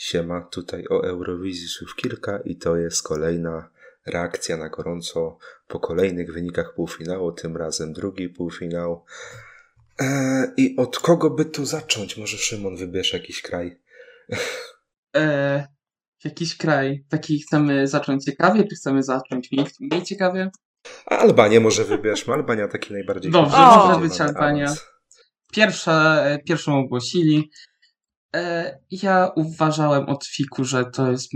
Siema, tutaj o Eurowizji słów kilka i to jest kolejna reakcja na gorąco po kolejnych wynikach półfinału, tym razem drugi półfinał. Eee, I od kogo by tu zacząć? Może Szymon wybierz jakiś kraj. Eee, jakiś kraj. Taki chcemy zacząć ciekawie, czy chcemy zacząć mniej, mniej ciekawie? Albanię może wybierzmy. Albania taki najbardziej... Dobrze, może być Albania. Pierwsza, e, pierwszą ogłosili. E, ja uważałem od Fiku, że to jest,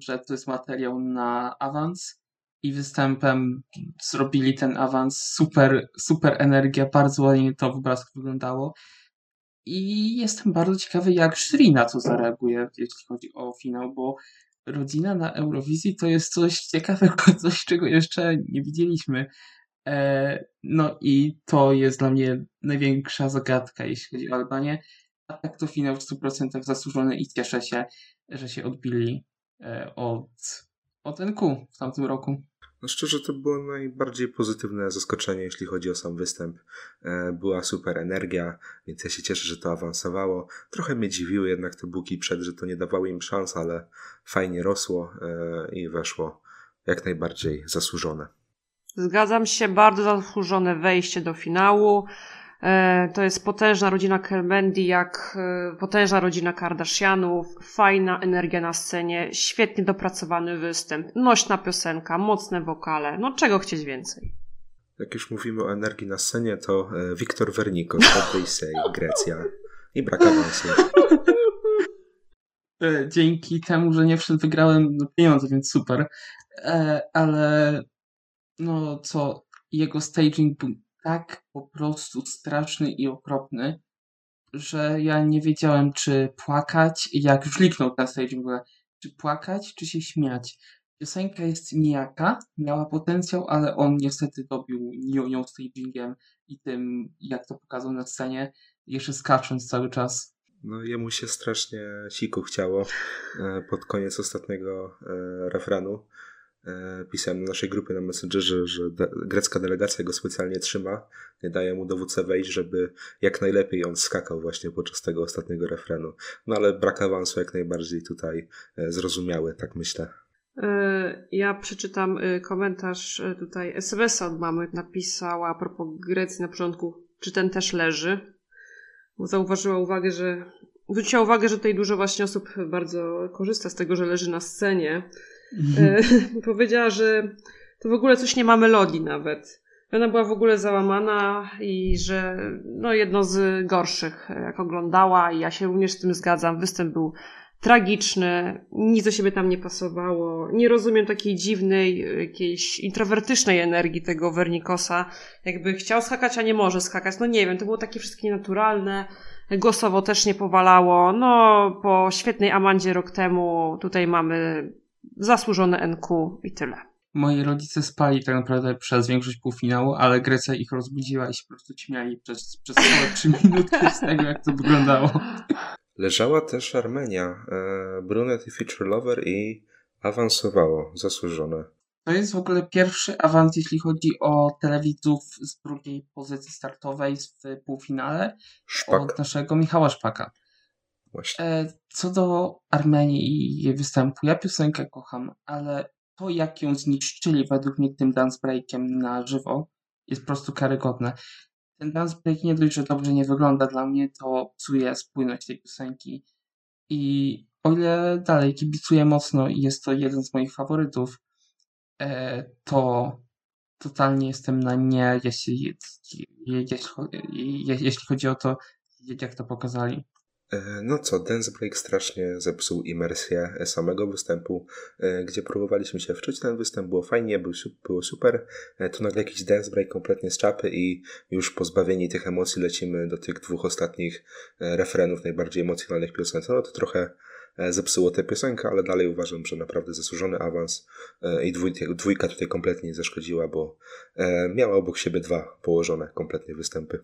że to jest materiał na awans i występem zrobili ten awans. Super, super energia, bardzo ładnie to w obrazku wyglądało. I jestem bardzo ciekawy, jak Shri na to zareaguje, jeśli chodzi o finał, bo rodzina na Eurowizji to jest coś ciekawego, coś, czego jeszcze nie widzieliśmy. E, no i to jest dla mnie największa zagadka, jeśli chodzi o Albanię. A tak to finał w 100% zasłużony i cieszę się, że się odbili e, od, od NQ w tamtym roku. No szczerze, to było najbardziej pozytywne zaskoczenie, jeśli chodzi o sam występ. E, była super energia, więc ja się cieszę, że to awansowało. Trochę mnie dziwiły jednak te buki przed, że to nie dawało im szans, ale fajnie rosło e, i weszło jak najbardziej zasłużone. Zgadzam się, bardzo zasłużone wejście do finału. E, to jest potężna rodzina Kelmendi, jak e, potężna rodzina Kardashianów, fajna energia na scenie, świetnie dopracowany występ, nośna piosenka, mocne wokale. No czego chcieć więcej? Jak już mówimy o energii na scenie, to e, Wiktor Wernikos, Say, Grecja i brak awansu. Dzięki temu, że nie wszedł, wygrałem pieniądze, więc super. Ale no co, jego staging był tak po prostu straszny i okropny, że ja nie wiedziałem, czy płakać, jak już liknął na stage w czy płakać, czy się śmiać. Piosenka jest nijaka, miała potencjał, ale on niestety dobił nią stagingiem i tym, jak to pokazał na scenie, jeszcze skacząc cały czas. No jemu się strasznie siku chciało e, pod koniec ostatniego e, refrenu. E, pisałem na naszej grupie na Messengerze, że de grecka delegacja go specjalnie trzyma, nie daje mu dowódcę wejść, żeby jak najlepiej on skakał właśnie podczas tego ostatniego refrenu. No ale brak awansu jak najbardziej tutaj e, zrozumiały, tak myślę. E, ja przeczytam komentarz tutaj SMS-a od mamy. Napisała a propos Grecji na początku, czy ten też leży. Zauważyła uwagę, że zwróciła uwagę, że tutaj dużo właśnie osób bardzo korzysta z tego, że leży na scenie Mhm. powiedziała, że to w ogóle coś nie ma melodii nawet. Ona była w ogóle załamana i że no jedno z gorszych, jak oglądała i ja się również z tym zgadzam. Występ był tragiczny, nic do siebie tam nie pasowało. Nie rozumiem takiej dziwnej, jakiejś introwertycznej energii tego Wernikosa. Jakby chciał skakać, a nie może skakać. No nie wiem, to było takie wszystkie naturalne. Głosowo też nie powalało. No, po świetnej Amandzie rok temu tutaj mamy zasłużone NQ i tyle. Moi rodzice spali tak naprawdę przez większość półfinału, ale Grecja ich rozbudziła i się po prostu śmiali przez, przez całe trzy minutki z tego, jak to wyglądało. Leżała też Armenia, e, Brunet i Feature Lover i awansowało, zasłużone. To jest w ogóle pierwszy awans, jeśli chodzi o telewidzów z drugiej pozycji startowej w półfinale Szpak. od naszego Michała Szpaka. Właśnie. E, co do Armenii i jej występu, ja piosenkę kocham, ale to jak ją zniszczyli według mnie tym dance breakiem na żywo jest po prostu karygodne. Ten dance break nie dość, że dobrze nie wygląda dla mnie, to psuje spójność tej piosenki i o ile dalej kibicuję mocno i jest to jeden z moich faworytów, e, to totalnie jestem na nie, jeśli, jeśli, jeśli chodzi o to, jak to pokazali. E, no co, Dance Break strasznie zepsuł imersję samego występu, e, gdzie próbowaliśmy się wczuć ten występ, było fajnie, był, było super. E, tu nagle jakiś Dance Break kompletnie z czapy i już pozbawieni tych emocji lecimy do tych dwóch ostatnich refrenów najbardziej emocjonalnych piosence. No to trochę zepsuło tę piosenkę, ale dalej uważam, że naprawdę zasłużony awans i dwójka tutaj kompletnie nie zaszkodziła, bo miała obok siebie dwa położone kompletnie występy.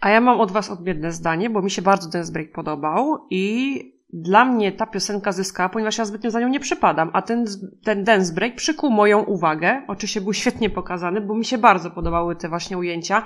A ja mam od Was odmienne zdanie, bo mi się bardzo Dance Break podobał i dla mnie ta piosenka zyskała, ponieważ ja zbytnio za nią nie przypadam, a ten, ten dance break przykuł moją uwagę. Oczywiście był świetnie pokazany, bo mi się bardzo podobały te właśnie ujęcia.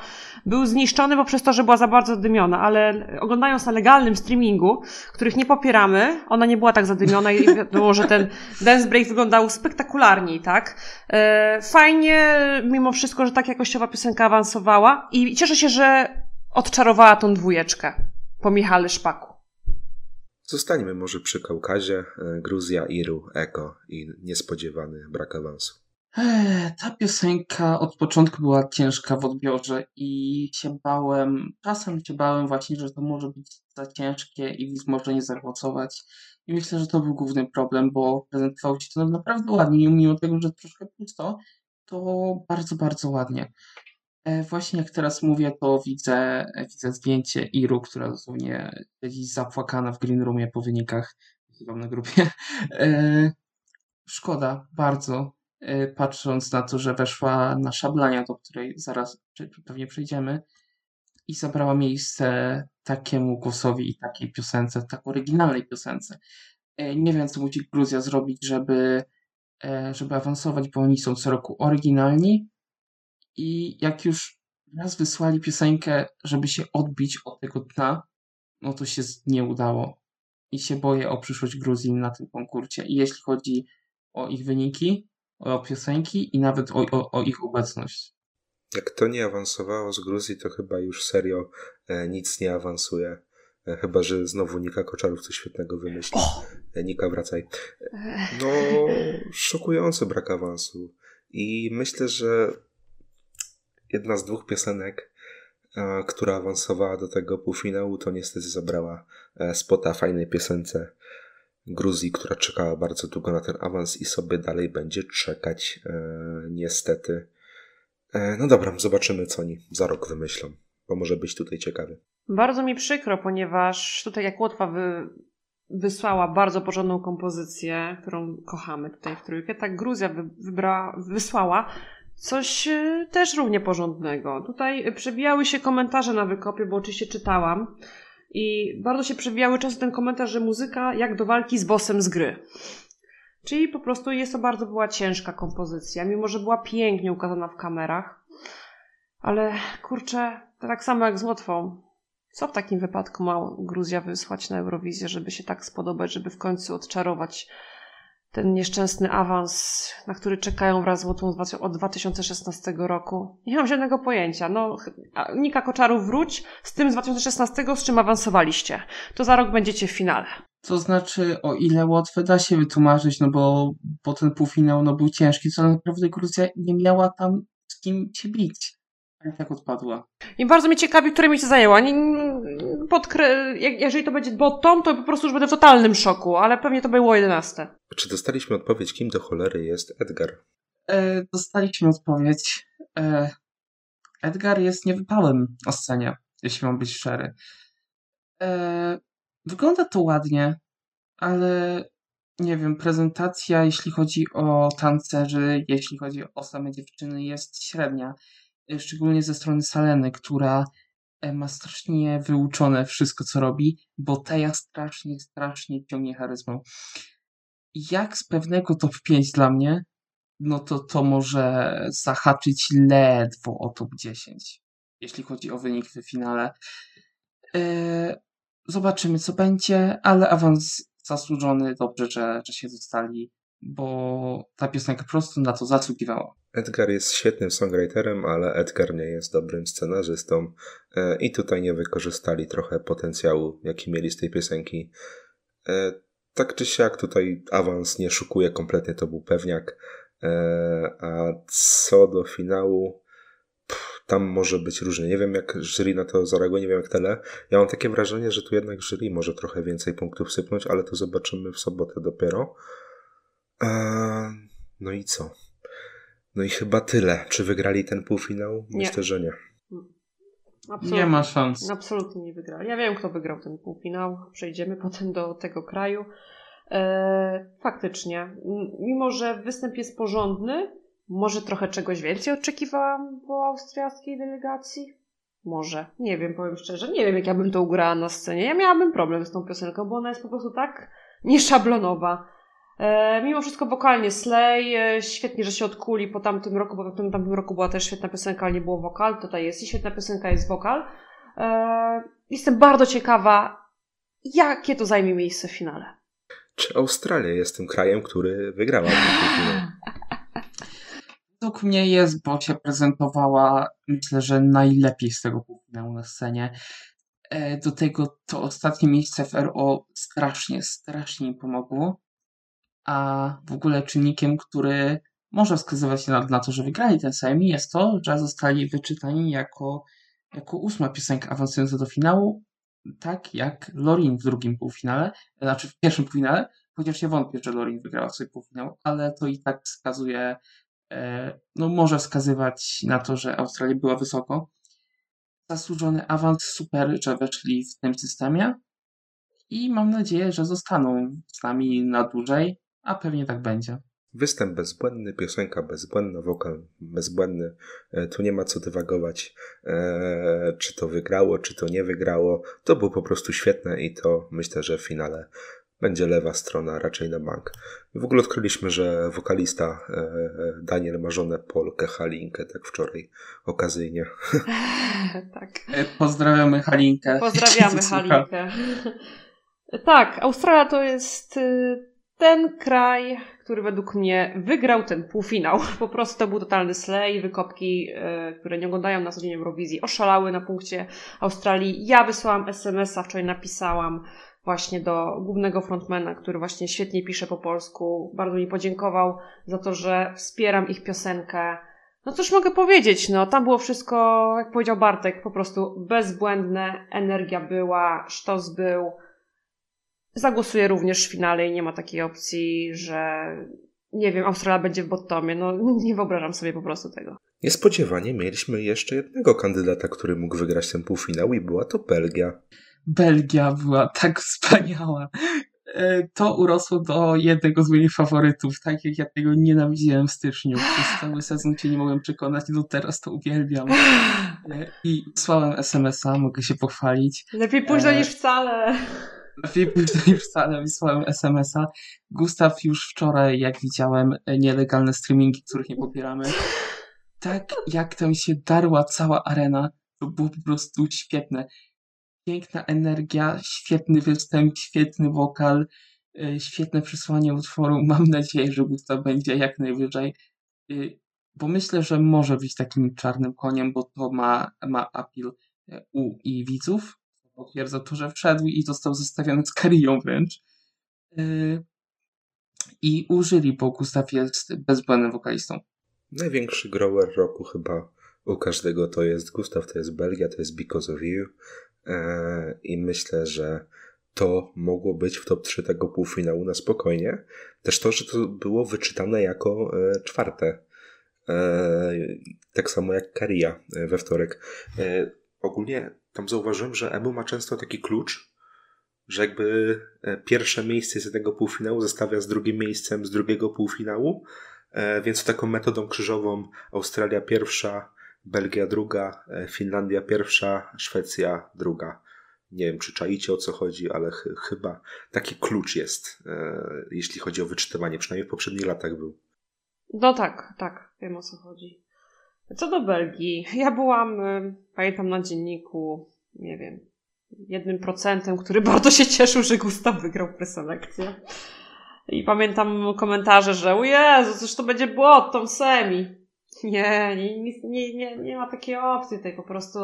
Był zniszczony poprzez to, że była za bardzo dymiona, ale oglądając na legalnym streamingu, których nie popieramy, ona nie była tak zadymiona i wiadomo, że ten dance break wyglądał spektakularniej, tak? E, fajnie, mimo wszystko, że tak jakościowa piosenka awansowała i cieszę się, że odczarowała tą dwójeczkę po Michale Szpaku. Zostańmy może przy Kaukazie, e, Gruzja, Iru, Eko i niespodziewany brak awansu. Eee, ta piosenka od początku była ciężka w odbiorze i się bałem, czasem się bałem właśnie, że to może być za ciężkie i widz może nie zaowocować. I myślę, że to był główny problem, bo prezentowało się to naprawdę ładnie, mimo tego, że troszkę pusto, to bardzo, bardzo ładnie. E, właśnie jak teraz mówię, to widzę, widzę zdjęcie Iru, która dosłownie jest zapłakana w green roomie po wynikach, chyba na grupie. E, szkoda, bardzo, e, patrząc na to, że weszła na szablania, do której zaraz pewnie przejdziemy i zabrała miejsce takiemu głosowi i takiej piosence, tak oryginalnej piosence. Nie wiem, co musi Gruzja zrobić, żeby, żeby awansować, bo oni są co roku oryginalni, i jak już raz wysłali piosenkę, żeby się odbić od tego dna, no to się nie udało. I się boję o przyszłość Gruzji na tym konkurcie. I jeśli chodzi o ich wyniki, o piosenki i nawet o, o, o ich obecność. Jak to nie awansowało z Gruzji, to chyba już serio e, nic nie awansuje. E, chyba, że znowu Nika Koczarów coś świetnego wymyśli. E, Nika, wracaj. No, szokujący brak awansu. I myślę, że jedna z dwóch piosenek, e, która awansowała do tego półfinału, to niestety zabrała e, spota fajnej piosence Gruzji, która czekała bardzo długo na ten awans i sobie dalej będzie czekać, e, niestety. No dobra, zobaczymy, co oni za rok wymyślą, bo może być tutaj ciekawy. Bardzo mi przykro, ponieważ tutaj jak Łotwa wy, wysłała bardzo porządną kompozycję, którą kochamy tutaj w trójkę, tak Gruzja wy, wybra, wysłała coś e, też równie porządnego. Tutaj przebijały się komentarze na wykopie, bo oczywiście czytałam. I bardzo się przewijały często ten komentarz, że muzyka jak do walki z bossem z gry. Czyli po prostu jest to bardzo była ciężka kompozycja, mimo że była pięknie ukazana w kamerach. Ale kurczę, tak samo jak z Łotwą. Co w takim wypadku ma Gruzja wysłać na Eurowizję, żeby się tak spodobać, żeby w końcu odczarować ten nieszczęsny awans, na który czekają wraz z Łotwą od 2016 roku. Nie mam żadnego pojęcia. No, Nika Koczarów wróć z tym z 2016, z czym awansowaliście. To za rok będziecie w finale. To znaczy, o ile Łotwę da się wytłumaczyć, no bo, bo ten półfinał no, był ciężki, to naprawdę Gruzja nie miała tam z kim się bić tak odpadła. I bardzo mnie ciekawi, które miejsce zajęła. Nie, podkre... Jeżeli to będzie bottom, to po prostu już będę w totalnym szoku, ale pewnie to było 11. Czy dostaliśmy odpowiedź, kim do cholery jest Edgar? E, dostaliśmy odpowiedź. E, Edgar jest niewypałem o scenie, jeśli mam być szczery. E, wygląda to ładnie, ale nie wiem, prezentacja, jeśli chodzi o tancerzy, jeśli chodzi o same dziewczyny, jest średnia. Y, szczególnie ze strony Saleny, która e, ma strasznie wyuczone wszystko, co robi, bo Teja strasznie, strasznie ciągnie charyzmą. Jak z pewnego top 5 dla mnie, no to to może zahaczyć ledwo o top 10, jeśli chodzi o wynik w finale. E, zobaczymy, co będzie, ale awans zasłużony, dobrze, że, że się zostali, bo ta piosenka po prostu na to zasługiwała. Edgar jest świetnym songwriterem, ale Edgar nie jest dobrym scenarzystą e, i tutaj nie wykorzystali trochę potencjału, jaki mieli z tej piosenki. E, tak czy siak tutaj awans nie szukuje kompletnie, to był pewniak. E, a co do finału, tam może być różnie. Nie wiem jak jury na to zareaguje, nie wiem jak tyle. Ja mam takie wrażenie, że tu jednak jury może trochę więcej punktów sypnąć, ale to zobaczymy w sobotę dopiero. No i co? No i chyba tyle. Czy wygrali ten półfinał? Nie. Myślę, że nie. Absolutnie, nie ma szans. Absolutnie nie wygrali. Ja wiem, kto wygrał ten półfinał. Przejdziemy potem do tego kraju. E, faktycznie, mimo że występ jest porządny, może trochę czegoś więcej oczekiwałam po austriackiej delegacji. Może. Nie wiem, powiem szczerze. Nie wiem, jak ja bym to ugrała na scenie. Ja miałabym problem z tą piosenką, bo ona jest po prostu tak nieszablonowa. E, mimo wszystko wokalnie Slay, e, świetnie, że się odkuli po tamtym roku, bo w tym tamtym roku była też świetna piosenka, ale nie było wokal. Tutaj jest i świetna piosenka, jest wokal. E, jestem bardzo ciekawa, jakie to zajmie miejsce w finale. Czy Australia jest tym krajem, który wygrała ten Według mnie jest, bo się prezentowała, myślę, że najlepiej z tego półfinału na scenie. Do tego to ostatnie miejsce w RO strasznie, strasznie mi pomogło. A w ogóle czynnikiem, który może wskazywać na, na to, że wygrali ten semi, jest to, że zostali wyczytani jako, jako ósma piosenka awansująca do finału, tak jak Lorin w drugim półfinale, znaczy w pierwszym półfinale, chociaż ja wątpię, że Lorin wygrała swój półfinał, ale to i tak wskazuje, e, no może wskazywać na to, że Australia była wysoko. Zasłużony awans, super, że weszli w tym systemie i mam nadzieję, że zostaną z nami na dłużej, a pewnie tak będzie. Występ bezbłędny, piosenka bezbłędna, wokal bezbłędny. E, tu nie ma co dywagować, e, czy to wygrało, czy to nie wygrało. To było po prostu świetne i to myślę, że w finale będzie lewa strona raczej na bank. W ogóle odkryliśmy, że wokalista e, Daniel ma żonę Polkę Halinkę, tak wczoraj okazyjnie. tak. Pozdrawiamy Halinkę. Pozdrawiamy Halinkę. tak, Australia to jest y, ten kraj, który według mnie wygrał ten półfinał. Po prostu to był totalny slay. Wykopki, yy, które nie oglądają na co dzień Eurowizji, oszalały na punkcie Australii. Ja wysłałam SMS-a, wczoraj napisałam właśnie do głównego frontmana, który właśnie świetnie pisze po polsku. Bardzo mi podziękował za to, że wspieram ich piosenkę. No cóż mogę powiedzieć, no tam było wszystko, jak powiedział Bartek, po prostu bezbłędne, energia była, sztos był Zagłosuję również w finale i nie ma takiej opcji, że nie wiem, Australia będzie w bottomie. No nie wyobrażam sobie po prostu tego. Niespodziewanie mieliśmy jeszcze jednego kandydata, który mógł wygrać ten półfinał i była to Belgia. Belgia była tak wspaniała. E, to urosło do jednego z moich faworytów, tak jak ja tego nienawidziłem w styczniu. Przez cały sezon cię nie mogłem przekonać, do teraz to uwielbiam. E, I słałem SMS-a, mogę się pochwalić. Lepiej późno e... niż wcale. Lepiej późno niż wcale wysłałem SMS-a. Gustaw już wczoraj, jak widziałem nielegalne streamingi, których nie popieramy, tak jak tam się darła cała arena, to było po prostu świetne. Piękna energia, świetny występ, świetny wokal, e, świetne przesłanie utworu. Mam nadzieję, że Gustaw będzie jak najwyżej, e, bo myślę, że może być takim czarnym koniem, bo to ma, ma e, u i widzów, potwierdza to, że wszedł i został zestawiony z Karią wręcz. Yy, I użyli, bo Gustaw jest bezbłędnym wokalistą. Największy grower roku chyba u każdego to jest Gustaw, to jest Belgia, to jest Because of You. I myślę, że to mogło być w top 3 tego półfinału na spokojnie. Też to, że to było wyczytane jako e, czwarte. E, tak samo jak Karia we wtorek. E, ogólnie tam zauważyłem, że Emu ma często taki klucz, że jakby e, pierwsze miejsce z jednego półfinału zestawia z drugim miejscem z drugiego półfinału, e, więc taką metodą krzyżową Australia pierwsza, Belgia druga, e, Finlandia pierwsza, Szwecja druga. Nie wiem, czy czaicie o co chodzi, ale ch chyba taki klucz jest, jeśli chodzi o wyczytywanie, przynajmniej w poprzednich latach był. No tak, tak, wiem o co chodzi. Co do Belgii, ja byłam, y, pamiętam na dzienniku, nie wiem, jednym procentem, który bardzo się cieszył, że Gustaw wygrał preselekcję. I pamiętam komentarze, że o Jezu, cóż to będzie błot, tą semi. Nie, nie, nie, nie, nie ma takiej opcji tutaj po prostu.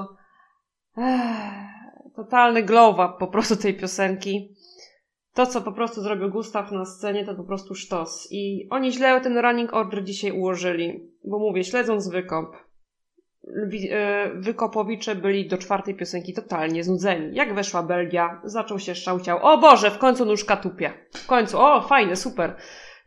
Ech, totalny glow po prostu tej piosenki to, co po prostu zrobił Gustaw na scenie, to po prostu sztos. I oni źle ten running order dzisiaj ułożyli. Bo mówię, śledząc wykop, e, wykopowicze byli do czwartej piosenki totalnie znudzeni. Jak weszła Belgia, zaczął się szałciał. O Boże, w końcu nóżka tupie. W końcu, o fajne, super.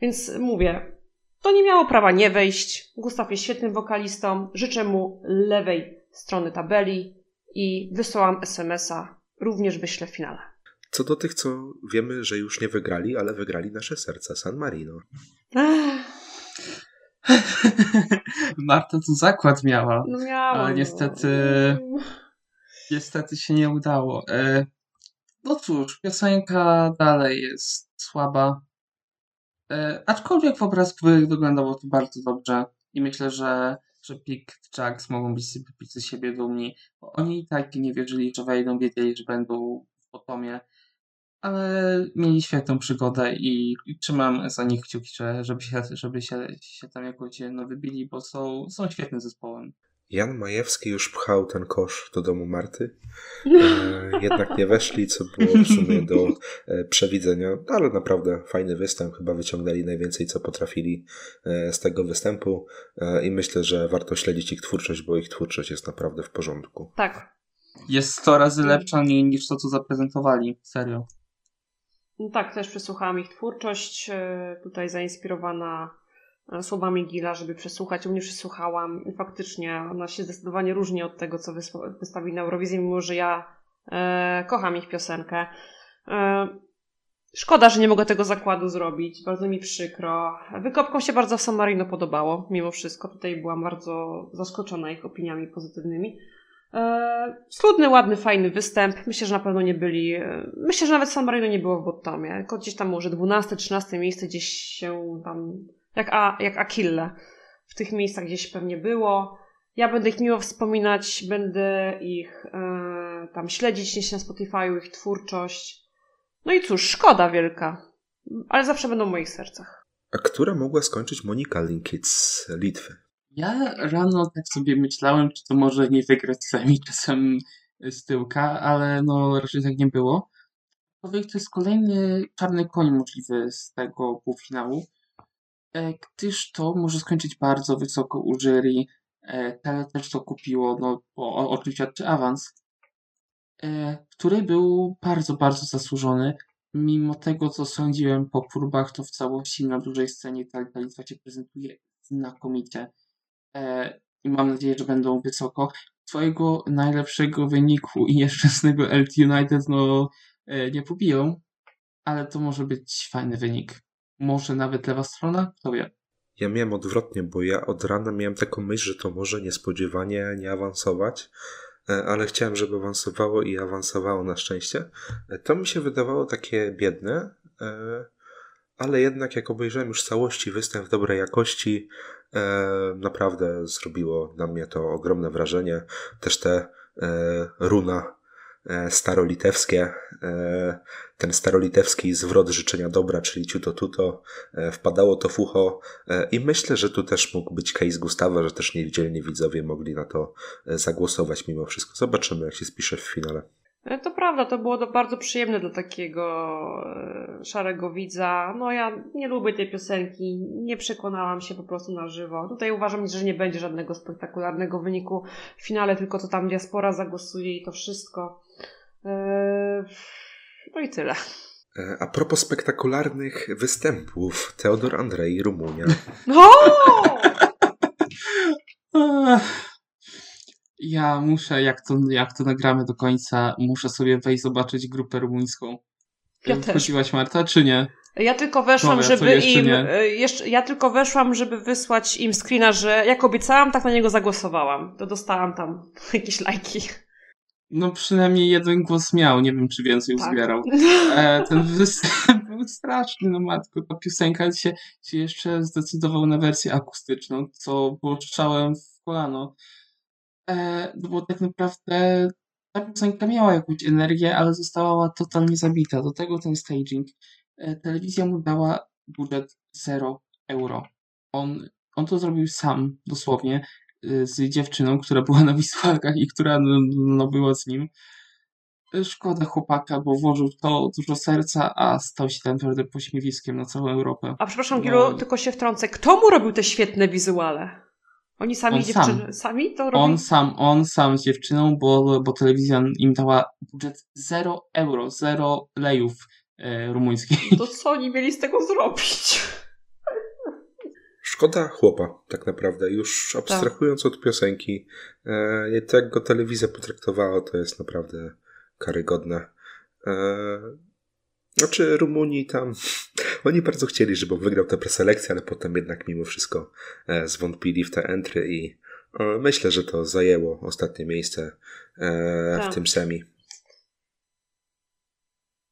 Więc mówię, to nie miało prawa nie wejść. Gustaw jest świetnym wokalistą. Życzę mu lewej strony tabeli i wysłałam SMS-a. Również wyślę w finale. Co do tych, co wiemy, że już nie wygrali, ale wygrali nasze serca, San Marino. Marta tu zakład miała. No miała. Ale niestety Niestety się nie udało. E, no cóż, piosenka dalej jest słaba. E, aczkolwiek w obrazku wyglądało to bardzo dobrze i myślę, że, że Pick Jacks mogą być, być z siebie dumni, bo oni i tak nie wierzyli, że wejdą, wiedzieli, że będą w potomie, ale mieli świetną przygodę i, trzymam za nich kciuki, żeby się, żeby się, się tam jakoś no, wybili, bo są, są świetnym zespołem. Jan Majewski już pchał ten kosz do domu Marty. E, jednak nie weszli, co było w sumie do e, przewidzenia, ale naprawdę fajny występ. Chyba wyciągnęli najwięcej, co potrafili e, z tego występu i myślę, że warto śledzić ich twórczość, bo ich twórczość jest naprawdę w porządku. Tak. Jest 100 razy lepsza niż to, co zaprezentowali. Serio. No tak, też przesłuchałam ich twórczość, e, tutaj zainspirowana e, słowami Gila, żeby przesłuchać. U mnie przesłuchałam i faktycznie ona się zdecydowanie różni od tego, co wystawili na Eurowizji, mimo że ja e, kocham ich piosenkę. E, szkoda, że nie mogę tego zakładu zrobić, bardzo mi przykro. Wykopkom się bardzo w San Marino podobało, mimo wszystko. Tutaj byłam bardzo zaskoczona ich opiniami pozytywnymi. Sludny, ładny, fajny występ. Myślę, że na pewno nie byli. Myślę, że nawet San Marino nie było w bottomie. Tylko gdzieś tam może 12, 13 miejsce gdzieś się tam. Jak, A, jak Akille. W tych miejscach gdzieś pewnie było. Ja będę ich miło wspominać, będę ich e, tam śledzić, nieść na Spotify, ich twórczość. No i cóż, szkoda wielka. Ale zawsze będą w moich sercach. A która mogła skończyć Monika Linkic z Litwy? Ja rano tak sobie myślałem, czy to może nie wygrać sami czasem z tyłka, ale no raczej tak nie było. Człowiek to jest kolejny czarny koń możliwy z tego półfinału, e, gdyż to może skończyć bardzo wysoko u jury. E, Tele też to kupiło, no o, czym świadczy awans, e, który był bardzo, bardzo zasłużony. Mimo tego, co sądziłem po próbach, to w całości na dużej scenie ta, ta Litwa się prezentuje znakomicie E, i mam nadzieję, że będą wysoko. Twojego najlepszego wyniku i nieszczęsnego LT United no e, nie pobiją, ale to może być fajny wynik. Może nawet lewa strona? Kto wie. Ja miałem odwrotnie, bo ja od rana miałem taką myśl, że to może niespodziewanie nie awansować, e, ale chciałem, żeby awansowało i awansowało na szczęście. To mi się wydawało takie biedne, ale jednak jak obejrzałem już całości występ w dobrej jakości, E, naprawdę zrobiło na mnie to ogromne wrażenie. Też te e, runa e, starolitewskie, ten starolitewski zwrot życzenia dobra, czyli ciuto tuto, wpadało to w ucho i myślę, że tu też mógł być case Gustawa, że też niewidzialni widzowie mogli na to zagłosować mimo wszystko. Zobaczymy, jak się spisze w finale. E, to prawda, to było bardzo przyjemne dla takiego e, szarego widza. No ja nie lubię tej piosenki, nie przekonałam się po prostu na żywo. Tutaj uważam, że nie będzie żadnego spektakularnego wyniku w finale, tylko to tam diaspora zagłosuje i to wszystko. E, no i tyle. A propos spektakularnych występów, Teodor Andrzej, Rumunia. O! Ja muszę, jak to, jak to nagramy do końca, muszę sobie wejść zobaczyć grupę rumuńską. Ja też. Wchodziłaś Marta, czy nie? Ja tylko weszłam, Dobra, żeby im. Nie? E, jeszcze, ja tylko weszłam, żeby wysłać im screena, że jak obiecałam, tak na niego zagłosowałam. To dostałam tam jakieś lajki. No przynajmniej jeden głos miał, nie wiem czy więcej tak. uzbierał. E, ten występ był straszny, no matko. Ta piosenka się, się jeszcze zdecydował na wersję akustyczną, co było strzałem w kolano. E, no bo tak naprawdę ta piosenka miała jakąś energię, ale została totalnie zabita. Do tego ten staging. E, telewizja mu dała budżet 0 euro. On, on to zrobił sam, dosłownie, e, z dziewczyną, która była na Wisłakach i która no, no była z nim. Szkoda chłopaka, bo włożył to dużo serca, a stał się tam naprawdę pośmiewiskiem na całą Europę. A przepraszam, Gilu, no. tylko się wtrącę. Kto mu robił te świetne wizuale? Oni sami on dziewczyny, sam. sami to robią? On sam, on sam z dziewczyną, bo, bo telewizja im dała budżet 0 euro, 0 lejów e, rumuńskich. To co oni mieli z tego zrobić? Szkoda chłopa, tak naprawdę. Już abstrahując tak. od piosenki, e, jak go telewizja potraktowała, to jest naprawdę karygodne. E, znaczy Rumunii tam, oni bardzo chcieli, żeby wygrał tę preselekcję, ale potem jednak mimo wszystko e, zwątpili w te entry i Myślę, że to zajęło ostatnie miejsce e, w tak. tym semi.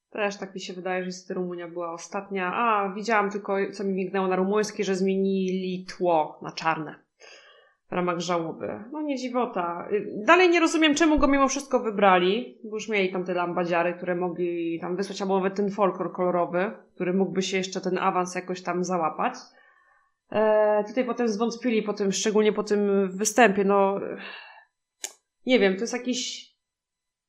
Też tak mi się wydaje, że niestety Rumunia była ostatnia. A, widziałam tylko, co mi mignęło na rumuńskie, że zmienili tło na czarne w ramach żałoby. No nie dziwota. Dalej nie rozumiem, czemu go mimo wszystko wybrali, bo już mieli tam te lambadziary, które mogli tam wysłać, albo nawet ten folklor kolorowy, który mógłby się jeszcze ten awans jakoś tam załapać. E, tutaj potem zwątpili, po tym, szczególnie po tym występie, no nie wiem, to jest jakiś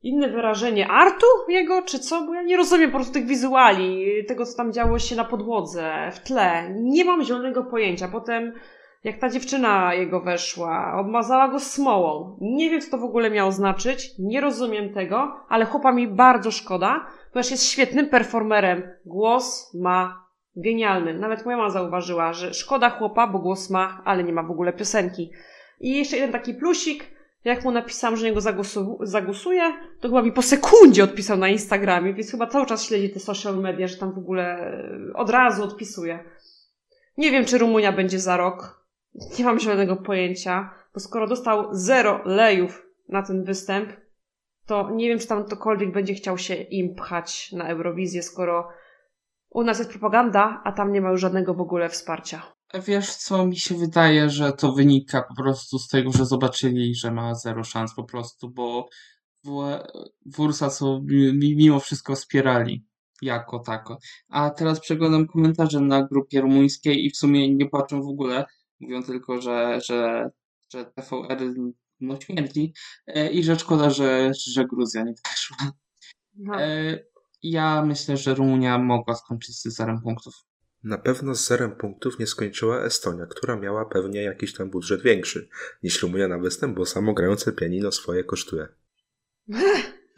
inne wyrażenie artu jego, czy co? Bo ja nie rozumiem po prostu tych wizuali, tego, co tam działo się na podłodze, w tle. Nie mam zielonego pojęcia. Potem, jak ta dziewczyna jego weszła, obmazała go smołą. Nie wiem, co to w ogóle miało znaczyć, nie rozumiem tego, ale chłopa mi bardzo szkoda, ponieważ jest świetnym performerem. Głos ma genialny. Nawet moja mama zauważyła, że szkoda chłopa, bo głos ma, ale nie ma w ogóle piosenki. I jeszcze jeden taki plusik, jak mu napisałam, że niego zagłosu, zagłosuję, to chyba mi po sekundzie odpisał na Instagramie, więc chyba cały czas śledzi te social media, że tam w ogóle e, od razu odpisuje. Nie wiem, czy Rumunia będzie za rok. Nie mam żadnego pojęcia, bo skoro dostał zero lejów na ten występ, to nie wiem, czy tam ktokolwiek będzie chciał się im pchać na Eurowizję, skoro u nas jest propaganda, a tam nie ma już żadnego w ogóle wsparcia. Wiesz co, mi się wydaje, że to wynika po prostu z tego, że zobaczyli, że ma zero szans po prostu, bo Wursa co mimo wszystko wspierali jako tako. A teraz przeglądam komentarze na grupie rumuńskiej i w sumie nie płaczą w ogóle. Mówią tylko, że, że, że TVR no śmierdzi e, i że szkoda, że, że Gruzja nie weszła. No. E, ja myślę, że Rumunia mogła skończyć z zerem punktów. Na pewno z zerem punktów nie skończyła Estonia, która miała pewnie jakiś tam budżet większy niż Rumunia na występ, bo samo grające pianino swoje kosztuje.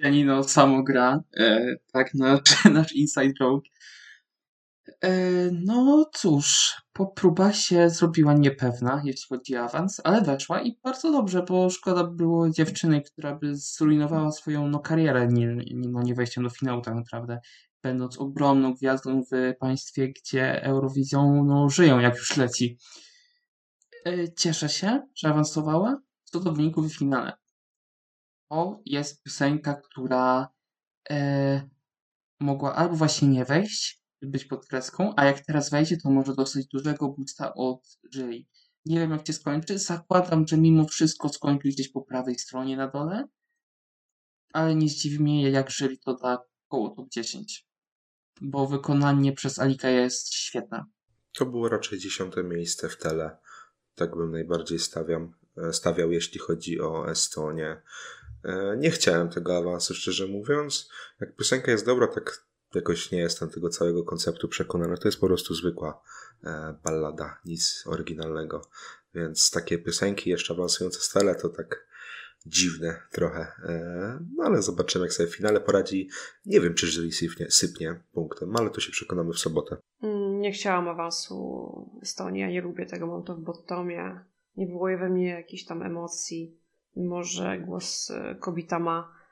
Pianino samo gra, e, tak, nasz, nasz inside joke. E, no cóż, po próba się zrobiła niepewna, jeśli chodzi o awans, ale weszła i bardzo dobrze, bo szkoda by było dziewczyny, która by zrujnowała swoją no, karierę, nie, nie, no, nie wejściem do finału tak naprawdę będąc ogromną gwiazdą w państwie, gdzie Eurowizją no, żyją, jak już leci. E, cieszę się, że awansowała. Co do wyników w finale. To jest piosenka, która e, mogła albo właśnie nie wejść, być pod kreską, a jak teraz wejdzie, to może dosyć dużego boosta od jury. Nie wiem, jak się skończy. Zakładam, że mimo wszystko skończy gdzieś po prawej stronie na dole, ale nie zdziwi mnie, jak jury to da koło top 10 bo wykonanie przez Alika jest świetne. To było raczej dziesiąte miejsce w tele. Tak bym najbardziej stawiam, e, stawiał, jeśli chodzi o Estonię. E, nie chciałem tego awansu, szczerze mówiąc. Jak piosenka jest dobra, tak jakoś nie jestem tego całego konceptu przekonany. To jest po prostu zwykła e, ballada, nic oryginalnego. Więc takie piosenki jeszcze awansujące z tele to tak dziwne trochę. E, no ale zobaczymy, jak sobie w finale poradzi. Nie wiem, czy jury sypnie, sypnie punktem, ale to się przekonamy w sobotę. Mm, nie chciałam awansu Estonii, ja nie lubię tego, mam to w bottomie. Nie wywołuje we mnie jakichś tam emocji, mimo że głos e, kobieta ma.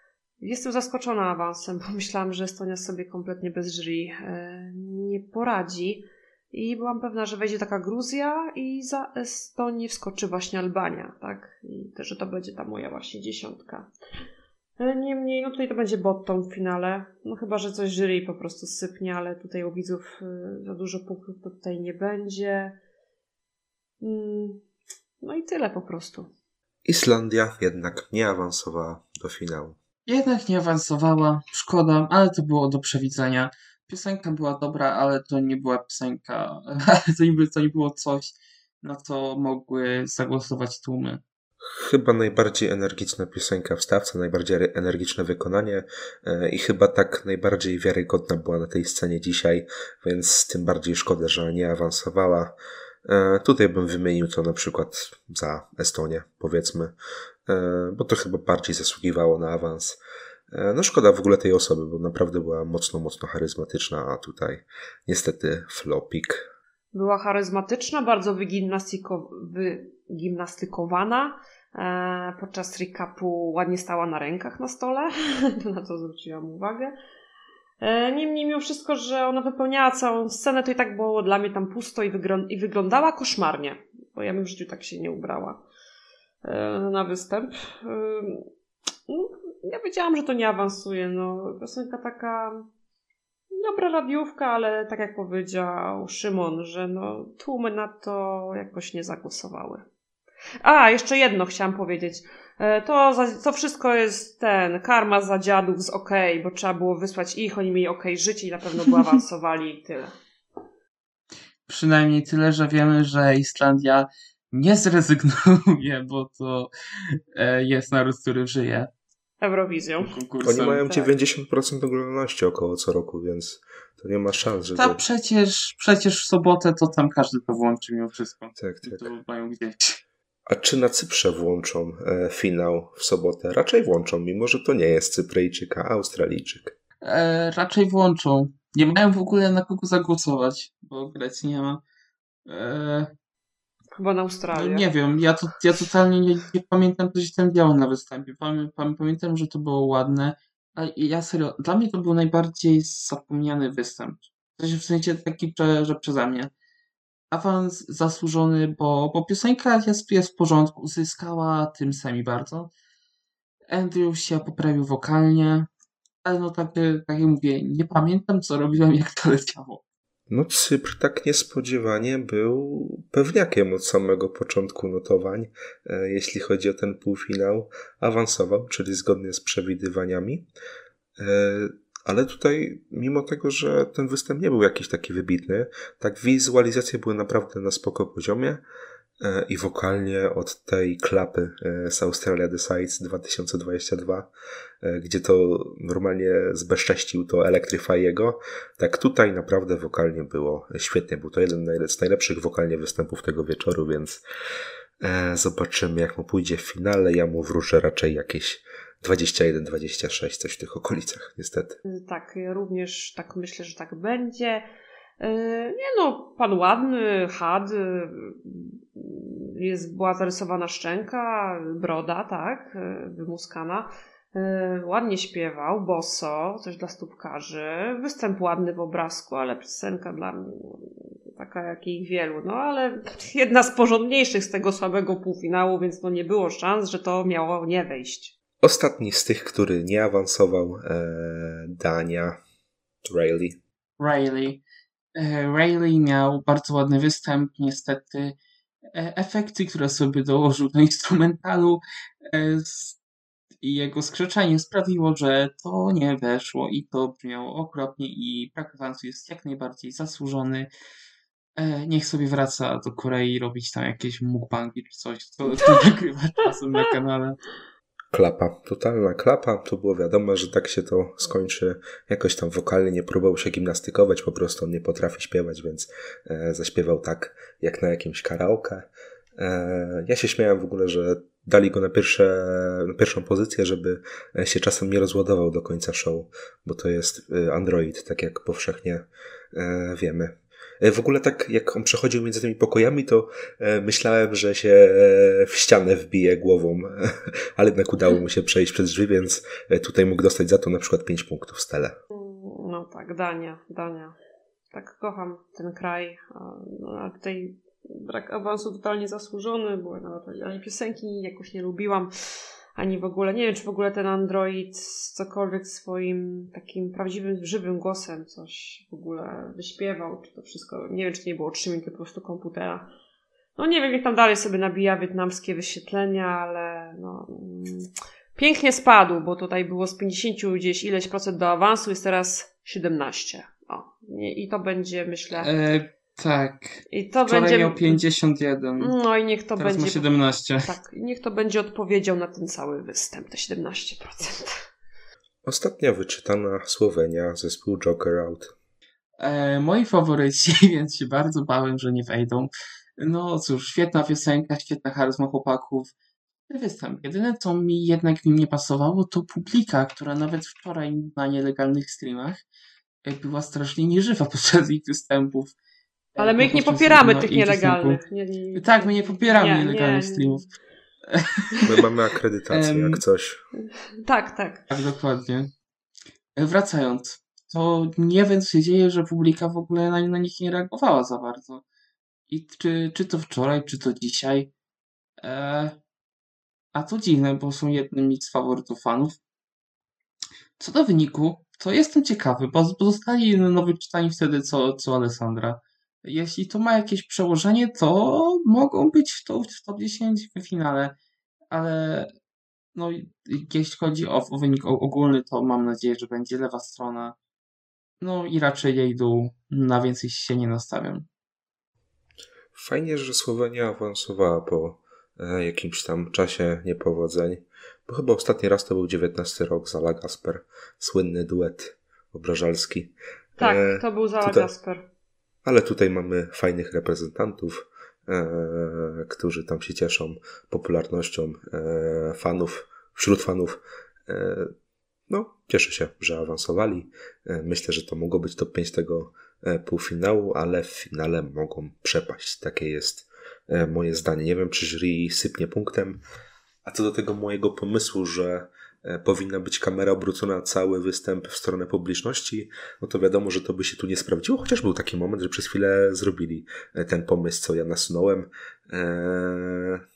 Jestem zaskoczona awansem, bo myślałam, że Estonia sobie kompletnie bez jury e, nie poradzi. I byłam pewna, że wejdzie taka Gruzja i za Estonię wskoczy właśnie Albania, tak? I też, że to będzie ta moja właśnie dziesiątka. Niemniej, no tutaj to będzie bottom w finale. No chyba, że coś jury po prostu sypnie, ale tutaj u widzów y, za dużo punktów to tutaj nie będzie. Mm, no i tyle po prostu. Islandia jednak nie awansowała do finału. Jednak nie awansowała, szkoda, ale to było do przewidzenia piosenka była dobra, ale to nie była piosenka, to nie, to nie było coś, na co mogły zagłosować tłumy. Chyba najbardziej energiczna piosenka w stawce, najbardziej energiczne wykonanie e, i chyba tak najbardziej wiarygodna była na tej scenie dzisiaj, więc tym bardziej szkoda, że nie awansowała. E, tutaj bym wymienił to na przykład za Estonię, powiedzmy, e, bo to chyba bardziej zasługiwało na awans. E, no szkoda w ogóle tej osoby, bo naprawdę była mocno, mocno charyzmatyczna, a tutaj niestety flopik. Była charyzmatyczna, bardzo wygimnastyko, wygimnastykowana. Podczas recapu ładnie stała na rękach na stole, na to zwróciłam uwagę. E, niemniej mimo wszystko, że ona wypełniała całą scenę, to i tak było dla mnie tam pusto i, i wyglądała koszmarnie, bo ja bym w życiu tak się nie ubrała. na występ. No, ja wiedziałam, że to nie awansuje. No, piosenka taka dobra radiówka, ale tak jak powiedział Szymon, że no, tłumy na to jakoś nie zagłosowały. A, jeszcze jedno chciałam powiedzieć. E, to, to wszystko jest ten, karma za dziadów z OK, bo trzeba było wysłać ich, oni mieli OK życie i na pewno by awansowali i tyle. Przynajmniej tyle, że wiemy, że Islandia nie zrezygnuje, bo to e, jest naród, który żyje. Eurowizją. Oni mają tak. 90% oglądalności około co roku, więc to nie ma szans, że. Ta to... przecież, przecież w sobotę to tam każdy to włączy mimo wszystko. Tak, tak. To mają gdzieś. A czy na Cyprze włączą e, finał w sobotę? Raczej włączą, mimo że to nie jest Cypryjczyk, a Australijczyk. E, raczej włączą. Nie mają w ogóle na kogo zagłosować, bo Grecji nie ma. E, Chyba na Australię. No nie wiem, ja, to, ja totalnie nie, nie pamiętam, co się tam działo na występie. Pamiętam, że to było ładne, ale ja serio, dla mnie to był najbardziej zapomniany występ. W sensie taki, że, że przeze mnie awans zasłużony, bo, bo piosenka jest, jest w porządku, zyskała tym sami bardzo. Andrew się poprawił wokalnie, ale no tak, tak jak mówię, nie pamiętam co robiłem, jak to leciało. No Cypr tak niespodziewanie był pewniakiem od samego początku notowań, e, jeśli chodzi o ten półfinał. Awansował, czyli zgodnie z przewidywaniami. Ale tutaj, mimo tego, że ten występ nie był jakiś taki wybitny, tak wizualizacje były naprawdę na spoko poziomie e, i wokalnie od tej klapy e, z Australia Decides 2022, e, gdzie to normalnie zbezcześcił to Electrify'ego, tak tutaj naprawdę wokalnie było świetnie. Był to jeden z najlepszych wokalnie występów tego wieczoru, więc zobaczymy jak mu pójdzie w finale. Ja mu wróżę raczej jakieś 21-26, coś w tych okolicach, niestety. Tak, również tak myślę, że tak będzie. E, nie no, pan ładny, had, jest, była zarysowana szczęka, broda, tak, wymuskana. Ładnie śpiewał, boso, coś dla stópkarzy. Występ ładny w obrazku, ale piosenka dla mnie taka jak ich wielu. No ale jedna z porządniejszych z tego słabego półfinału, więc no nie było szans, że to miało nie wejść. Ostatni z tych, który nie awansował, e, Dania, Rayleigh. Rayleigh. E, Rayleigh miał bardzo ładny występ. Niestety e, efekty, które sobie dołożył do instrumentalu e, i jego skrzeczenie sprawiło, że to nie weszło i to brzmiało okropnie i brak awansu jest jak najbardziej zasłużony. Niech sobie wraca do Korei robić tam jakieś mukbangi czy coś, co, co nagrywa czasem na kanale klapa, totalna klapa. To było wiadomo, że tak się to skończy. Jakoś tam wokalnie nie próbował się gimnastykować, po prostu on nie potrafi śpiewać, więc e, zaśpiewał tak jak na jakimś karaoke. E, ja się śmiałem w ogóle, że dali go na, pierwsze, na pierwszą pozycję, żeby się czasem nie rozładował do końca show, bo to jest e, Android, tak jak powszechnie e, wiemy. E, w ogóle tak jak on przechodził między tymi pokojami, to e, myślałem, że się e, w ścianę wbije głową, ale jednak udało mu się przejść przez drzwi, więc tutaj mógł dostać za to na przykład 5 punktów z tele. No tak, Dania, Dania. Tak kocham ten kraj. No, a tutaj brak awansu totalnie zasłużony, bo ja piosenki jakoś nie lubiłam ani w ogóle, nie wiem, czy w ogóle ten Android cokolwiek swoim takim prawdziwym, żywym głosem coś w ogóle wyśpiewał, czy to wszystko, nie wiem, czy nie było 3 minuty po prostu komputera. No nie wiem, jak tam dalej sobie nabija wietnamskie wyświetlenia, ale no... Mm, pięknie spadł, bo tutaj było z 50 gdzieś ileś procent do awansu, jest teraz 17. O, i to będzie, myślę... E tak. I to Wczoraj będzie. miał 51. No i niech to Teraz będzie. Ma 17. Tak, niech to będzie odpowiedzią na ten cały występ, te 17%. Ostatnia wyczytana Słowenia, zespół Joker Out. E, moi faworyci, więc się bardzo bałem, że nie wejdą. No cóż, świetna piosenka, świetna charyzma chłopaków. Występ. Jedyne, co mi jednak nie pasowało, to publika, która nawet wczoraj na nielegalnych streamach e, była strasznie nieżywa podczas ich występów. Ale my ich nie popieramy, tych nielegalnych. Nie, nie, tak, my nie popieramy nie, nielegalnych streamów. My mamy akredytację, jak coś. Tak, tak. Tak, dokładnie. E, wracając, to nie wiem, co się dzieje, że publika w ogóle na, na nich nie reagowała za bardzo. I czy, czy to wczoraj, czy to dzisiaj. E, A to dziwne, bo są jednymi z faworytów fanów. Co do wyniku, to jestem ciekawy, bo zostali nowy czytani wtedy co, co Alessandra. Jeśli to ma jakieś przełożenie, to mogą być w top, w top 10 w finale, ale no, jeśli chodzi o, o wynik ogólny, to mam nadzieję, że będzie lewa strona. No i raczej jej dół, na więcej się nie nastawiam. Fajnie, że Słowenia awansowała po e, jakimś tam czasie niepowodzeń, bo chyba ostatni raz to był 19 rok Zala Gasper, słynny duet obrażalski. Tak, e, to był Zala tutaj, Gasper. Ale tutaj mamy fajnych reprezentantów, e, którzy tam się cieszą popularnością e, fanów, wśród fanów. E, no, cieszę się, że awansowali. E, myślę, że to mogło być top 5 tego e, półfinału, ale w finale mogą przepaść. Takie jest e, moje zdanie. Nie wiem, czy jury sypnie punktem. A co do tego mojego pomysłu, że powinna być kamera obrócona cały występ w stronę publiczności, no to wiadomo, że to by się tu nie sprawdziło, chociaż był taki moment, że przez chwilę zrobili ten pomysł, co ja nasunąłem.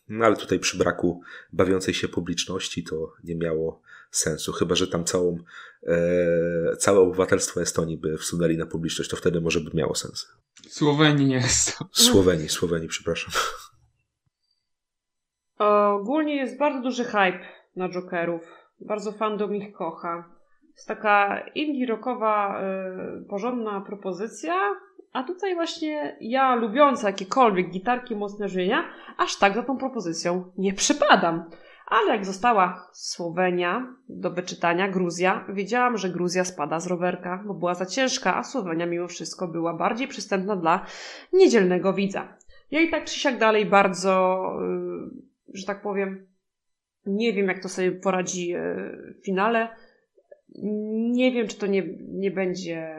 No ale tutaj przy braku bawiącej się publiczności to nie miało sensu. Chyba, że tam całą, e, całe obywatelstwo Estonii by wsunęli na publiczność, to wtedy może by miało sens. Słowenii nie jest. Słowenii, Słowenii, przepraszam. Ogólnie jest bardzo duży hype na Jokerów. Bardzo fandom ich kocha. Jest taka indie rockowa, y, porządna propozycja, a tutaj właśnie ja, lubiąca jakiekolwiek gitarki, mocne żyjenia, aż tak za tą propozycją nie przypadam. Ale jak została Słowenia do wyczytania, Gruzja, wiedziałam, że Gruzja spada z rowerka, bo była za ciężka, a Słowenia mimo wszystko była bardziej przystępna dla niedzielnego widza. Ja i tak czy siak dalej bardzo, y, że tak powiem, nie wiem jak to sobie poradzi y, w finale. Nie wiem, czy to nie, nie będzie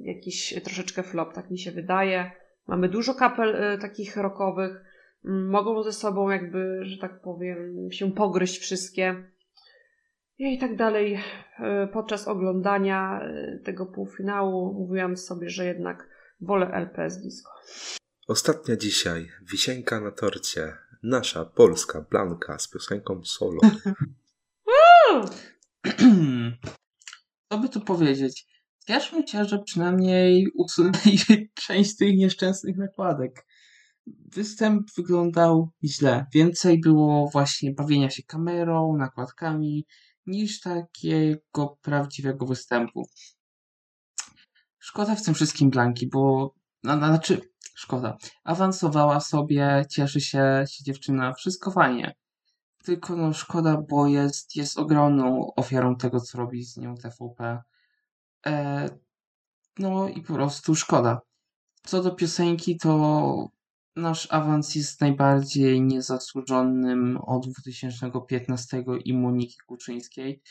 jakiś troszeczkę flop, tak mi się wydaje. Mamy dużo kapel y, takich rockowych mogą ze sobą jakby, że tak powiem, się pogryźć wszystkie. I tak dalej. E, podczas oglądania e, tego półfinału mówiłam sobie, że jednak wolę LPS Disco. Ostatnia dzisiaj, wisienka na torcie. Nasza polska Blanka z piosenką solo. Co by tu powiedzieć? Cieszmy się, że przynajmniej usunęli część tych nieszczęsnych nakładek występ wyglądał źle. Więcej było właśnie bawienia się kamerą, nakładkami, niż takiego prawdziwego występu. Szkoda w tym wszystkim Blanki, bo no, no, znaczy, szkoda. Awansowała sobie, cieszy się, się dziewczyna, wszystko fajnie. Tylko no szkoda, bo jest, jest ogromną ofiarą tego, co robi z nią TVP. E, no i po prostu szkoda. Co do piosenki, to nasz awans jest najbardziej niezasłużonym od 2015 i Moniki Kuczyńskiej.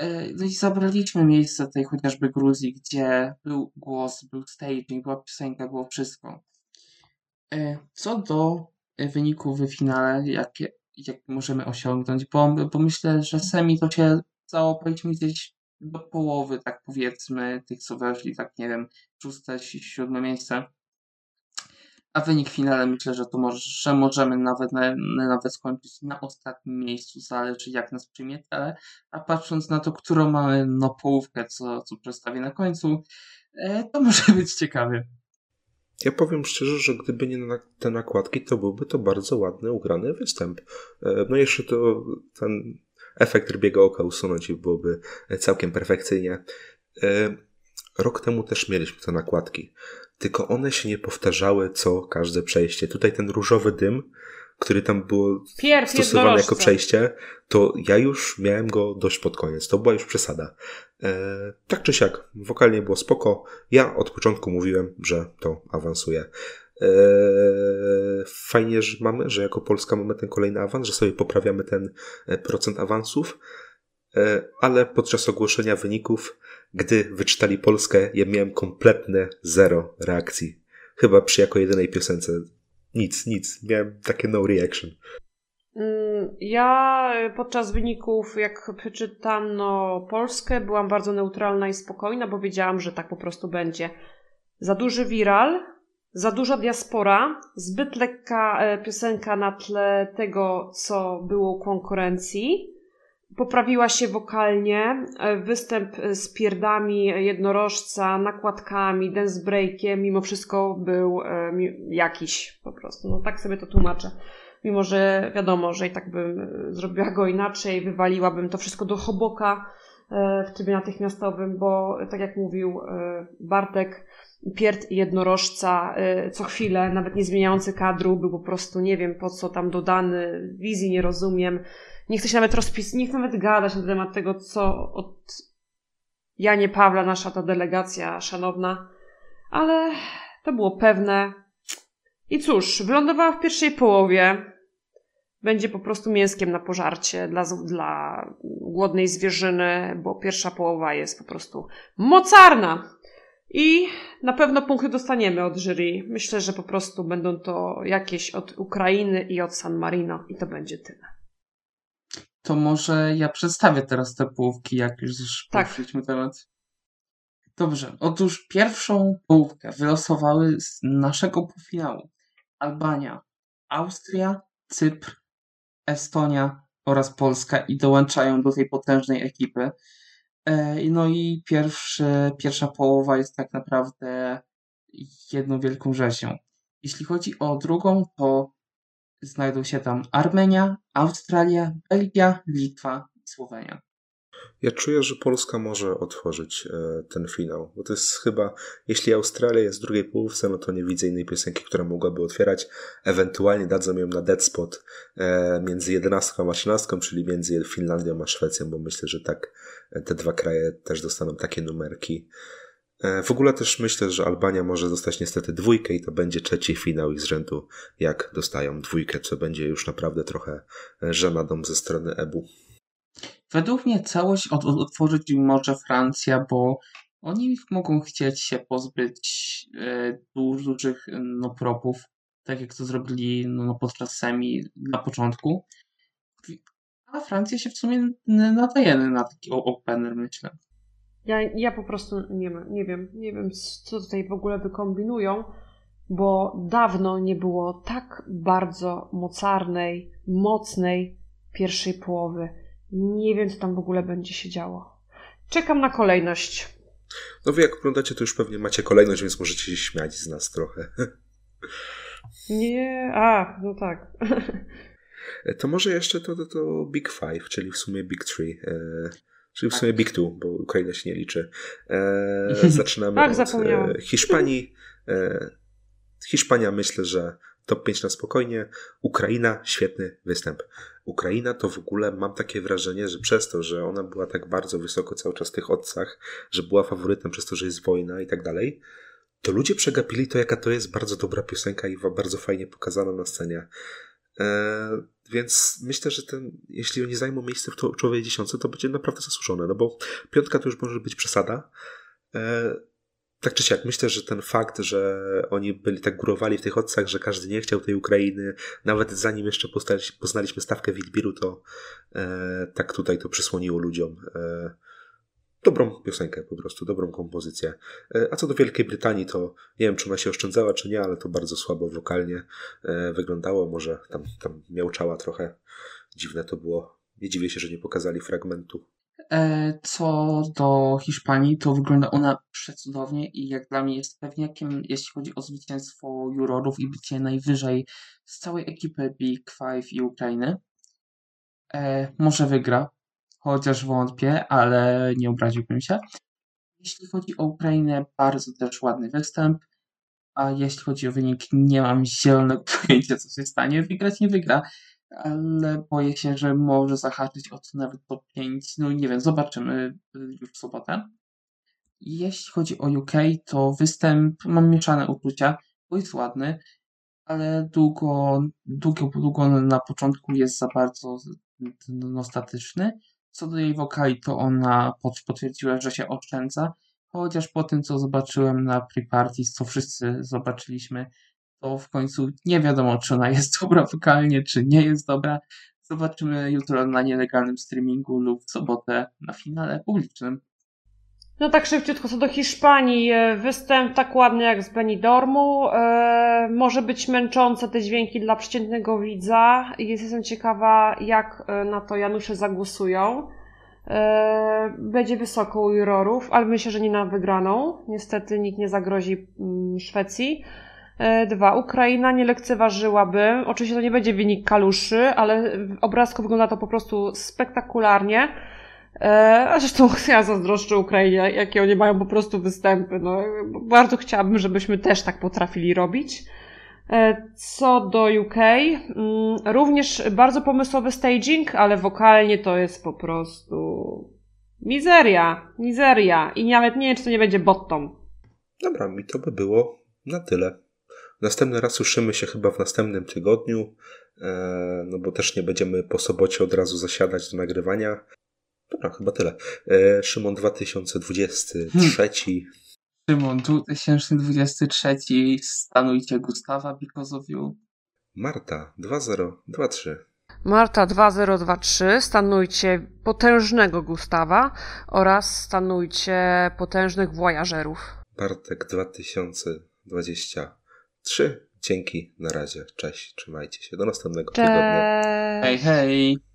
E, no i zabraliśmy miejsce tej chociażby Gruzji, gdzie był głos, był staging, była piosenka, było wszystko. E, co do wyników w finale, jakie jak możemy osiągnąć, bo, bo myślę, że semi to się cało powiedzmy gdzieś do połowy, tak powiedzmy, tych co weszli, tak nie wiem, szóste, siódme miejsce a wynik finale myślę, że to może, że możemy nawet, nawet skończyć na ostatnim miejscu, zależy jak nas przyjmie tele, a patrząc na to, którą mamy no połówkę, co, co przedstawię na końcu, e, to może być ciekawie. Ja powiem szczerze, że gdyby nie te nakładki, to byłby to bardzo ładny, ugrany występ. E, no jeszcze to ten efekt rybiego oka usunąć i byłoby całkiem perfekcyjnie. Rok temu też mieliśmy te nakładki tylko one się nie powtarzały co każde przejście. Tutaj ten różowy dym, który tam było Pierw stosowany jako przejście, to ja już miałem go dość pod koniec. To była już przesada. E, tak czy siak, wokalnie było spoko. Ja od początku mówiłem, że to awansuje. E, fajnie, że mamy, że jako Polska mamy ten kolejny awans, że sobie poprawiamy ten e, procent awansów, ale podczas ogłoszenia wyników gdy wyczytali Polskę, ja miałem kompletne zero reakcji. Chyba przy jako jedynej piosence. Nic, nic. Miałem takie no reaction. Mm, ja podczas wyników, jak przeczytano Polskę, byłam bardzo neutralna i spokojna, bo wiedziałam, że tak po prostu będzie. Za duży viral za duża diaspora, zbyt lekka e, piosenka na tle tego, co było konkurencji. Poprawiła się wokalnie, e, występ z pierdami jednorożca, nakładkami, dance breakiem, mimo wszystko był e, jakiś po prostu. No tak sobie to tłumaczę. Mimo, że wiadomo, że i tak bym zrobiła go inaczej, wywaliłabym to wszystko do choboka w trybie natychmiastowym, bo tak jak mówił Bartek, pierd jednorożca co chwilę, nawet nie zmieniający kadru, był po prostu nie wiem po co tam dodany, wizji nie rozumiem. Nie chcę się nawet rozpisać, nie chcę nawet gadać na temat tego, co od Janie Pawla, nasza ta delegacja szanowna, ale to było pewne. I cóż, wylądowała w pierwszej połowie. Będzie po prostu mięskiem na pożarcie dla, dla głodnej zwierzyny, bo pierwsza połowa jest po prostu mocarna. I na pewno punkty dostaniemy od jury. Myślę, że po prostu będą to jakieś od Ukrainy i od San Marino i to będzie tyle. To może ja przedstawię teraz te połówki, jak już tak. poruszyliśmy temat. Dobrze. Otóż pierwszą połówkę wylosowały z naszego półfinału Albania, Austria, Cypr, Estonia oraz Polska i dołączają do tej potężnej ekipy. E, no i pierwszy, pierwsza połowa jest tak naprawdę jedną wielką rzezią. Jeśli chodzi o drugą, to znajdą się tam Armenia, Australia, Belgia, Litwa i Słowenia. Ja czuję, że Polska może otworzyć e, ten finał, bo to jest chyba, jeśli Australia jest w drugiej połówce, no to nie widzę innej piosenki, która mogłaby otwierać. Ewentualnie dadzą ją na dead spot e, między 11 a 13, czyli między Finlandią a Szwecją, bo myślę, że tak e, te dwa kraje też dostaną takie numerki. W ogóle też myślę, że Albania może dostać niestety dwójkę i to będzie trzeci finał ich z rzędu, jak dostają dwójkę, co będzie już naprawdę trochę żenadą ze strony EBU. Według mnie całość otworzyć może Francja, bo oni mogą chcieć się pozbyć e, dużych no, propów, tak jak to zrobili no, no, podczas semi na początku. A Francja się w sumie nadaje na taki opener, myślę. Ja, ja po prostu nie, nie wiem, nie wiem, co tutaj w ogóle wykombinują, bo dawno nie było tak bardzo mocarnej, mocnej pierwszej połowy. Nie wiem, co tam w ogóle będzie się działo. Czekam na kolejność. No wy jak oglądacie, to już pewnie macie kolejność, więc możecie się śmiać z nas trochę. Nie, a, no tak. To może jeszcze to, to, to Big Five, czyli w sumie Big Three. Czyli w sumie Big Two, bo Ukraina się nie liczy. E, zaczynamy tak, od. E, Hiszpanii. E, Hiszpania myślę, że top 5 na spokojnie. Ukraina, świetny występ. Ukraina to w ogóle mam takie wrażenie, że przez to, że ona była tak bardzo wysoko cały czas w tych odcach, że była faworytem przez to, że jest wojna i tak dalej, to ludzie przegapili to, jaka to jest bardzo dobra piosenka i bardzo fajnie pokazana na scenie. Eee, więc myślę, że ten, jeśli oni zajmą miejsce w czołowej dziesiątce, to będzie naprawdę zasłużone, no bo piątka to już może być przesada. Eee, tak czy siak, myślę, że ten fakt, że oni byli tak górowali w tych odcach, że każdy nie chciał tej Ukrainy, nawet zanim jeszcze poznaliśmy stawkę Wilbiru, to e, tak tutaj to przysłoniło ludziom e, dobrą piosenkę po prostu, dobrą kompozycję. E, a co do Wielkiej Brytanii, to nie wiem, czy ona się oszczędzała, czy nie, ale to bardzo słabo wokalnie e, wyglądało. Może tam, tam miałczała trochę. Dziwne to było. Nie dziwię się, że nie pokazali fragmentu. E, co do Hiszpanii, to wygląda ona przecudownie i jak dla mnie jest pewniakiem, jeśli chodzi o zwycięstwo jurorów i bycie najwyżej z całej ekipy Big Five i Ukrainy. Może wygra, chociaż wątpię, ale nie obraziłbym się. Jeśli chodzi o Ukrainę, bardzo też ładny występ. A jeśli chodzi o wynik, nie mam zielonego pojęcia, co się stanie. Wygrać nie wygra, ale boję się, że może zahaczyć o to nawet top 5. No nie wiem, zobaczymy już w sobotę. Jeśli chodzi o UK, to występ, mam mieszane uczucia, bo jest ładny, ale długo, długo, długo na początku jest za bardzo no, statyczny. Co do jej wokali, to ona potwierdziła, że się oszczędza, chociaż po tym, co zobaczyłem na pre-parties, co wszyscy zobaczyliśmy, to w końcu nie wiadomo, czy ona jest dobra wokalnie, czy nie jest dobra. Zobaczymy jutro na nielegalnym streamingu lub w sobotę na finale publicznym. No tak szybciutko co do Hiszpanii. E, występ tak ładny jak z Benidormu. E, może być męczące te dźwięki dla przeciętnego widza. Jestem ciekawa, jak e, na to Janusze zagłosują. Będzie wysoko u jurorów, ale myślę, że nie na wygraną. Niestety nikt nie zagrozi mm, Szwecji. Dwa, Ukraina nie lekceważyłabym. Oczywiście to nie będzie wynik kaluszy, ale w obrazku wygląda to po prostu spektakularnie. E, a zresztą ja zazdroszczę Ukrainie, jakie oni mają po prostu występy. No, bardzo chciałabym, żebyśmy też tak potrafili robić. E, co do UK, mm, również bardzo pomysłowy staging, ale wokalnie to jest po prostu mizeria, mizeria i nawet nie wiem, czy to nie będzie bottom. Dobra, mi to by było na tyle. Następny raz słyszymy się chyba w następnym tygodniu, e, no bo też nie będziemy po sobocie od razu zasiadać do nagrywania. Dobra, chyba tyle. E, Szymon 2023. Hmm. Szymon 2023. Stanujcie Gustawa because of you. Marta 2023. Marta 2023, stanujcie potężnego Gustawa oraz stanujcie potężnych wojażerów. Bartek 2023. Dzięki, na razie. Cześć, trzymajcie się. Do następnego Cześć. tygodnia. Hej, hej.